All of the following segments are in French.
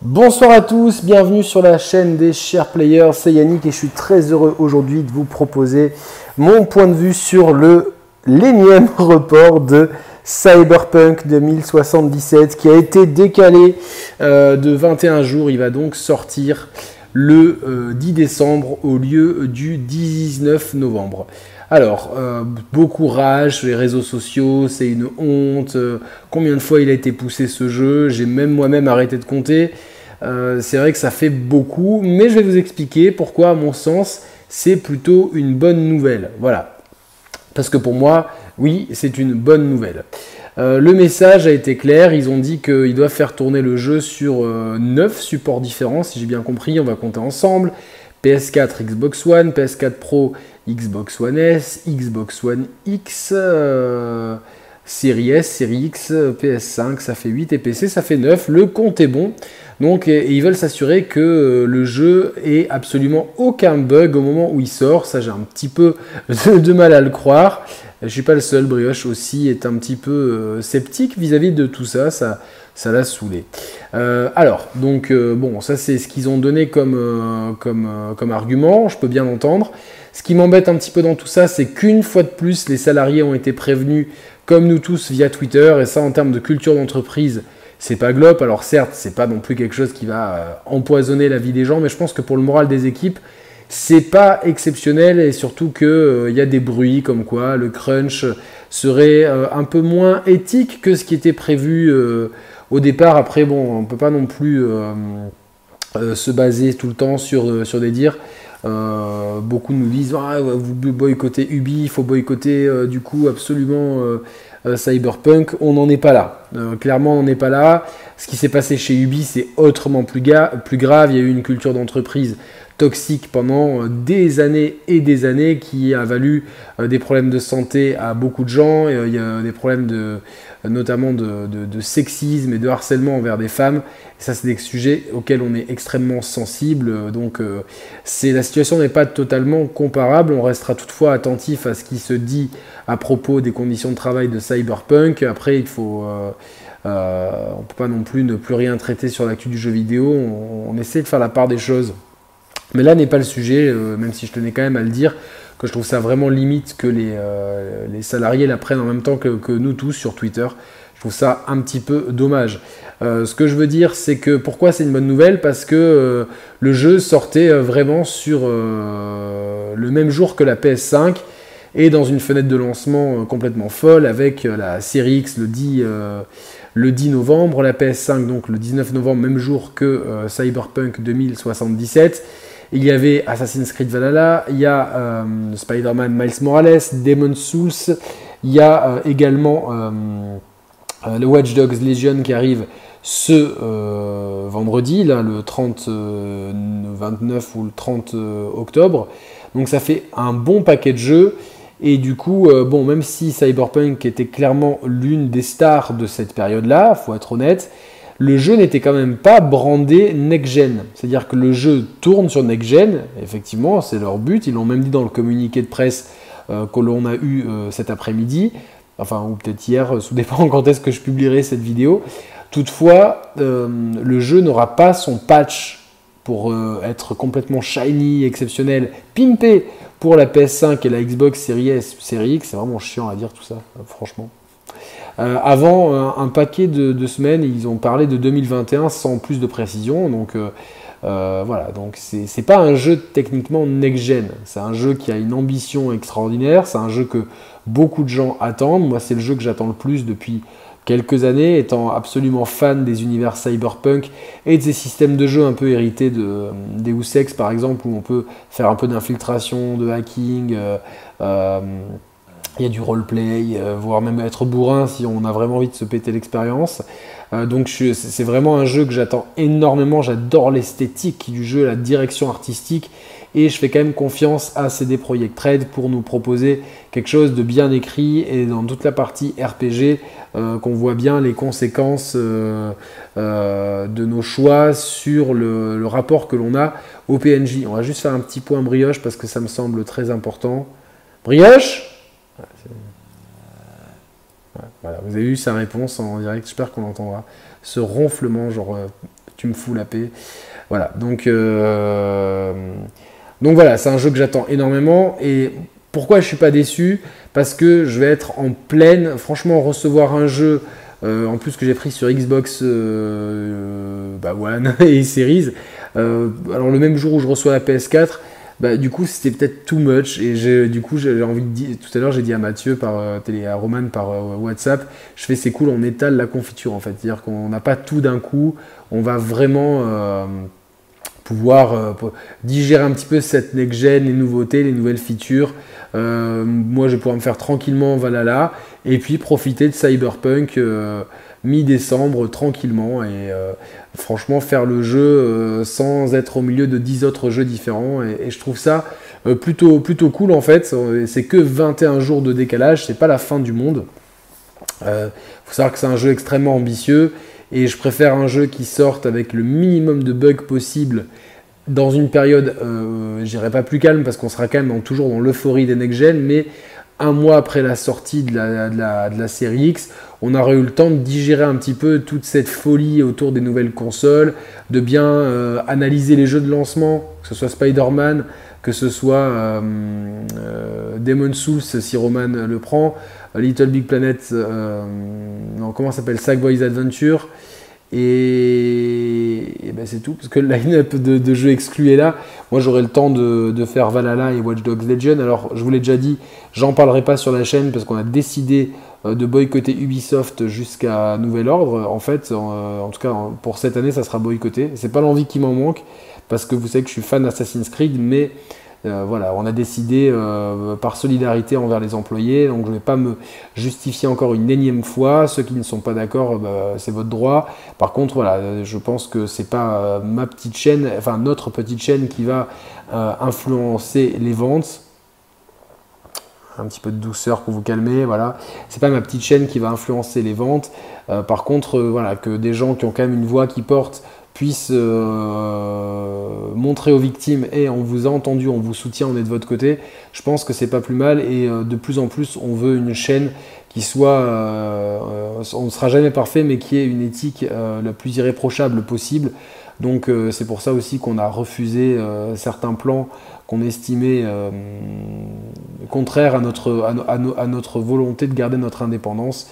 Bonsoir à tous, bienvenue sur la chaîne des chers players, c'est Yannick et je suis très heureux aujourd'hui de vous proposer mon point de vue sur le l'énième report de Cyberpunk 2077 qui a été décalé euh, de 21 jours. Il va donc sortir le 10 euh, décembre au lieu du 19 novembre. Alors, euh, beaucoup rage sur les réseaux sociaux, c'est une honte. combien de fois il a été poussé ce jeu? J'ai même moi-même arrêté de compter. Euh, c'est vrai que ça fait beaucoup, mais je vais vous expliquer pourquoi, à mon sens, c'est plutôt une bonne nouvelle. Voilà. Parce que pour moi, oui, c'est une bonne nouvelle. Euh, le message a été clair, ils ont dit qu'ils doivent faire tourner le jeu sur 9 euh, supports différents, si j'ai bien compris, on va compter ensemble. PS4, Xbox One, PS4 Pro, Xbox One S, Xbox One X, Series S, Series X, PS5, ça fait 8 et PC, ça fait 9. Le compte est bon. Donc ils veulent s'assurer que euh, le jeu ait absolument aucun bug au moment où il sort. Ça j'ai un petit peu de, mal à le croire. Je suis pas le seul, Brioche aussi est un petit peu euh, sceptique vis-à-vis de tout ça. Ça, l'a saoulé. Euh, alors, donc bon, ça c'est ce qu'ils ont donné comme, argument. Je peux bien l'entendre. Ce qui m'embête un petit peu dans tout ça, c'est qu'une fois de plus, les salariés ont été prévenus, comme nous tous, via Twitter. Et ça, en termes de culture d'entreprise, c'est pas glop. Alors certes, c'est pas non plus quelque chose qui va euh, empoisonner la vie des gens, mais je pense que pour le moral des équipes, c'est pas exceptionnel et surtout qu'il euh, y a des bruits comme quoi le crunch serait euh, un peu moins éthique que ce qui était prévu au départ. Après, bon, on peut pas non plus se baser tout le temps sur, sur des dires. beaucoup nous disent ah, vous boycottez Ubi, il faut boycotter du coup absolument euh, Cyberpunk, on n'en est pas là. Euh, clairement, on n'est pas là. Ce qui s'est passé chez Ubi, c'est autrement plus, plus, grave. Il y a eu une culture d'entreprise toxique pendant euh, des années et des années qui a valu des problèmes de santé à beaucoup de gens. Il y a des problèmes de, notamment de, sexisme et de harcèlement envers des femmes. Et ça, c'est des sujets auxquels on est extrêmement sensible. Donc, la situation n'est pas totalement comparable. On restera toutefois attentif à ce qui se dit à propos des conditions de travail de Cyberpunk. Après, il faut. Euh, euh, on ne peut pas non plus ne plus rien traiter sur l'actu du jeu vidéo. On, essaie de faire la part des choses. Mais là n'est pas le sujet, euh, même si je tenais quand même à le dire, que je trouve ça vraiment limite que les, les salariés la prennent en même temps que, nous tous sur Twitter. Je trouve ça un petit peu dommage. ce que je veux dire, c'est que pourquoi c'est une bonne nouvelle? Parce que le jeu sortait vraiment sur le même jour que la PS5 et dans une fenêtre de lancement euh, complètement folle avec euh, la série X le 10, euh, le 10 novembre, la PS5 donc le 19 novembre, même jour que Cyberpunk 2077. Il y avait Assassin's Creed Valhalla, il y a Spider-Man Miles Morales, Demon's Souls, il y a également le Watch Dogs Legion qui arrive ce vendredi, le 30, 29 ou le 30 octobre. Donc ça fait un bon paquet de jeux. Et du coup, euh, bon, même si Cyberpunk était clairement l'une des stars de cette période-là, faut être honnête, le jeu n'était quand même pas brandé next-gen. C'est-à-dire que le jeu tourne sur next-gen, effectivement, c'est leur but. Ils l'ont même dit dans le communiqué de presse euh, que l'on a eu euh, cet après-midi, enfin, ou peut-être hier, tout dépend quand est-ce que je publierai cette vidéo. Toutefois, le jeu n'aura pas son patch pour être complètement shiny, exceptionnel, pimpé pour la PS5 et la Xbox Series S, Series X, c'est vraiment chiant à dire tout ça, euh, franchement. Euh, avant euh, un paquet de, semaines, ils ont parlé de 2021 sans plus de précision. Donc voilà, donc c'est pas un jeu techniquement next-gen. C'est un jeu qui a une ambition extraordinaire. C'est un jeu que beaucoup de gens attendent. Moi, c'est le jeu que j'attends le plus depuis quelques années, étant absolument fan des univers cyberpunk et de ces systèmes de jeu un peu hérités de Deus Ex par exemple, où on peut faire un peu d'infiltration, de hacking, euh, euh, il y a du roleplay, euh, voire même être bourrin si on a vraiment envie de se péter l'expérience. donc c'est vraiment un jeu que j'attends énormément, j'adore l'esthétique du jeu, la direction artistique et je fais quand même confiance à CD Projekt Red pour nous proposer quelque chose de bien écrit et dans toute la partie RPG euh, qu'on voit bien les conséquences euh, euh, de nos choix sur le, rapport que l'on a au PNJ. On va juste faire un petit point brioche parce que ça me semble très important. Brioche? Voilà, vous avez eu sa réponse en direct, j'espère qu'on l'entendra. Ce ronflement, genre tu me fous la paix. Voilà, donc, donc voilà, c'est un jeu que j'attends énormément. Et pourquoi je suis pas déçu? Parce que je vais être en pleine, franchement, recevoir un jeu. en plus que j'ai pris sur Xbox bah, One et Series. alors le même jour où je reçois la PS4, bah, du coup, c'était peut-être too much. Et du coup, j'ai envie de dire, tout à l'heure, j'ai dit à Mathieu, par, euh, télé, à Roman par euh, WhatsApp, je fais c'est cool, on étale la confiture en fait. C'est-à-dire qu'on n'a pas tout d'un coup, on va vraiment euh, pouvoir digérer un petit peu cette next-gen, les nouveautés, les nouvelles features. moi, je vais pouvoir me faire tranquillement Valhalla et puis profiter de Cyberpunk mi-décembre tranquillement et euh, franchement faire le jeu euh, sans être au milieu de 10 autres jeux différents et, je trouve ça euh, plutôt, plutôt cool en fait. C'est que 21 jours de décalage, c'est pas la fin du monde. Faut savoir que c'est un jeu extrêmement ambitieux et je préfère un jeu qui sorte avec le minimum de bugs possible dans une période, je pas plus calme parce qu'on sera quand même toujours dans l'euphorie des next-gen, mais un mois après la sortie de la, de la, série X, on aurait eu le temps de digérer un petit peu toute cette folie autour des nouvelles consoles, de bien euh, analyser les jeux de lancement, que ce soit Spider-Man, que ce soit euh, euh, Demon Souls si Roman le prend, Little Big Planet, non, comment s'appelle Sackboy's Adventure, et, ben c'est tout, parce que le line-up de, jeux exclus est là. Moi j'aurai le temps de, faire Valhalla et Watch Dogs Legion. Alors je vous l'ai déjà dit, j'en parlerai pas sur la chaîne parce qu'on a décidé euh, de boycotter Ubisoft jusqu'à nouvel ordre. En fait, en, euh, tout cas pour cette année, ça sera boycotté. C'est pas l'envie qui m'en manque, parce que vous savez que je suis fan d'Assassin's Creed, mais euh, voilà, on a décidé euh, par solidarité envers les employés, donc je ne vais pas me justifier encore une énième fois. Ceux qui ne sont pas d'accord, bah, c'est votre droit. Par contre, voilà, je pense que c'est pas euh, ma petite chaîne, enfin notre petite chaîne qui va influencer les ventes. Un petit peu de douceur pour vous calmer, voilà. C'est pas ma petite chaîne qui va influencer les ventes. par contre, voilà, que des gens qui ont quand même une voix qui porte puisse euh, montrer aux victimes et on vous a entendu, on vous soutient, on est de votre côté, je pense que c'est pas plus mal et euh, de plus en plus on veut une chaîne qui soit, euh, on ne sera jamais parfait, mais qui ait une éthique la plus irréprochable possible. Donc c'est pour ça aussi qu'on a refusé certains plans qu'on estimait contraires à notre, à, notre volonté de garder notre indépendance.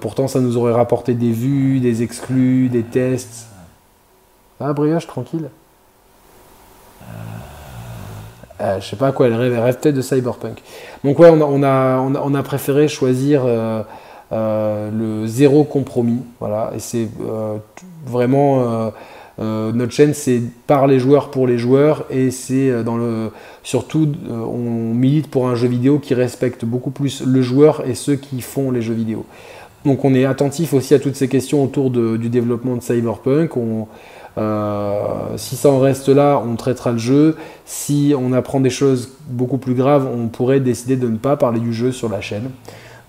pourtant ça nous aurait rapporté des vues, des exclus, des tests, ah, brioche, tranquille? Euh, je sais pas à quoi elle elle rêve peut-être de Cyberpunk. Donc ouais, on a, on a, préféré choisir euh, euh, le zéro compromis. Voilà, et c'est vraiment notre chaîne, c'est par les joueurs pour les joueurs, et c'est dans le surtout on milite pour un jeu vidéo qui respecte beaucoup plus le joueur et ceux qui font les jeux vidéo. Donc on est attentif aussi à toutes ces questions autour du développement de Cyberpunk. Euh, si ça en reste là, on traitera le jeu. Si on apprend des choses beaucoup plus graves, on pourrait décider de ne pas parler du jeu sur la chaîne.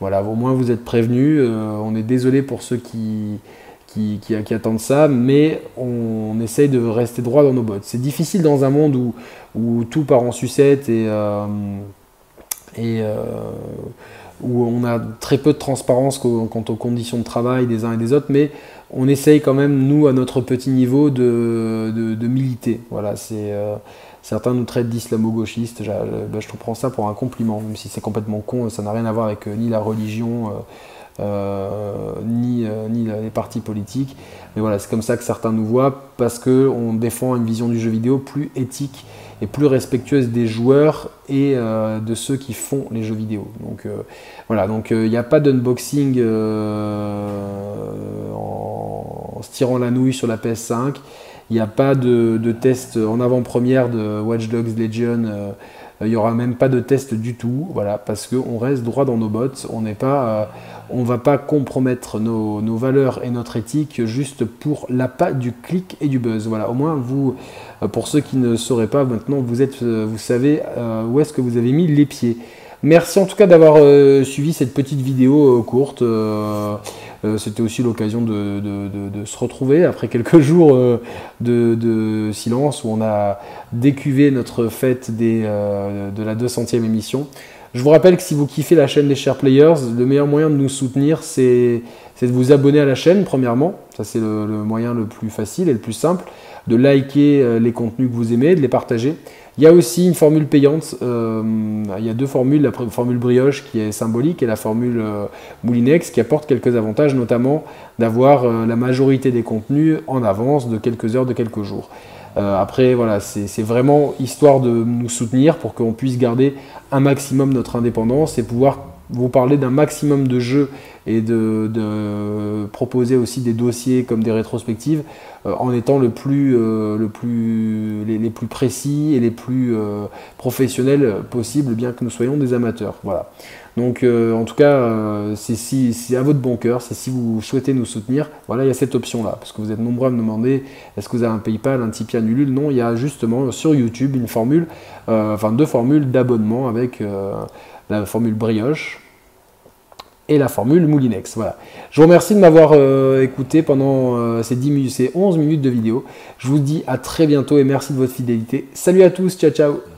Voilà, au moins vous êtes prévenus. Euh, on est désolé pour ceux qui, qui, attendent ça, mais on, essaye de rester droit dans nos bottes. C'est difficile dans un monde où, tout part en sucette et, euh, et où on a très peu de transparence quant aux conditions de travail des uns et des autres, mais on essaye quand même, nous, à notre petit niveau, de, militer. Voilà, c'est, euh, certains nous traitent d'islamo-gauchistes. Je, ben, je, prends ça pour un compliment, même si c'est complètement con, ça n'a rien à voir avec euh, ni la religion, euh, ni, ni les partis politiques. Mais voilà, c'est comme ça que certains nous voient, parce qu'on défend une vision du jeu vidéo plus éthique et plus respectueuse des joueurs et de ceux qui font les jeux vidéo. Donc voilà, donc il n'y a pas d'unboxing en se tirant la nouille sur la PS5. Il n'y a pas de, test en avant-première de Watch Dogs Legion. Euh, il n'y aura même pas de test du tout, voilà, parce qu'on reste droit dans nos bottes. On n'est pas, euh, on va pas compromettre nos, valeurs et notre éthique juste pour l'appât du clic et du buzz. Voilà, au moins vous, euh, pour ceux qui ne sauraient pas, maintenant vous êtes, vous savez où est-ce que vous avez mis les pieds. Merci en tout cas d'avoir suivi cette petite vidéo courte. Euh, c'était aussi l'occasion de, se retrouver après quelques jours euh, de, silence où on a décuvé notre fête euh, de la 200e émission. Je vous rappelle que si vous kiffez la chaîne des Share Players, le meilleur moyen de nous soutenir, c'est de vous abonner à la chaîne, premièrement. Ça, c'est le, moyen le plus facile et le plus simple. De liker euh, les contenus que vous aimez, de les partager. Il y a aussi une formule payante. Euh, il y a deux formules. La formule brioche qui est symbolique et la formule euh, Moulinex qui apporte quelques avantages, notamment d'avoir la majorité des contenus en avance de quelques heures, de quelques jours. Après, voilà, c'est vraiment histoire de nous soutenir pour qu'on puisse garder un maximum notre indépendance et pouvoir vous parler d'un maximum de jeux et de, proposer aussi des dossiers comme des rétrospectives euh, en étant le plus, euh, le plus, les, plus précis et les plus euh, professionnels possibles, bien que nous soyons des amateurs. Voilà. Donc en tout cas, c'est si, à votre bon cœur, c'est si vous souhaitez nous soutenir, voilà, il y a cette option-là. Parce que vous êtes nombreux à me demander, est-ce que vous avez un PayPal, un Tipeee, un Non, il y a justement sur YouTube une formule, enfin deux formules d'abonnement avec la formule brioche et la formule Moulinex. Voilà. Je vous remercie de m'avoir euh, écouté pendant euh, ces, 10 minutes, ces 11 minutes de vidéo. Je vous dis à très bientôt et merci de votre fidélité. Salut à tous, ciao ciao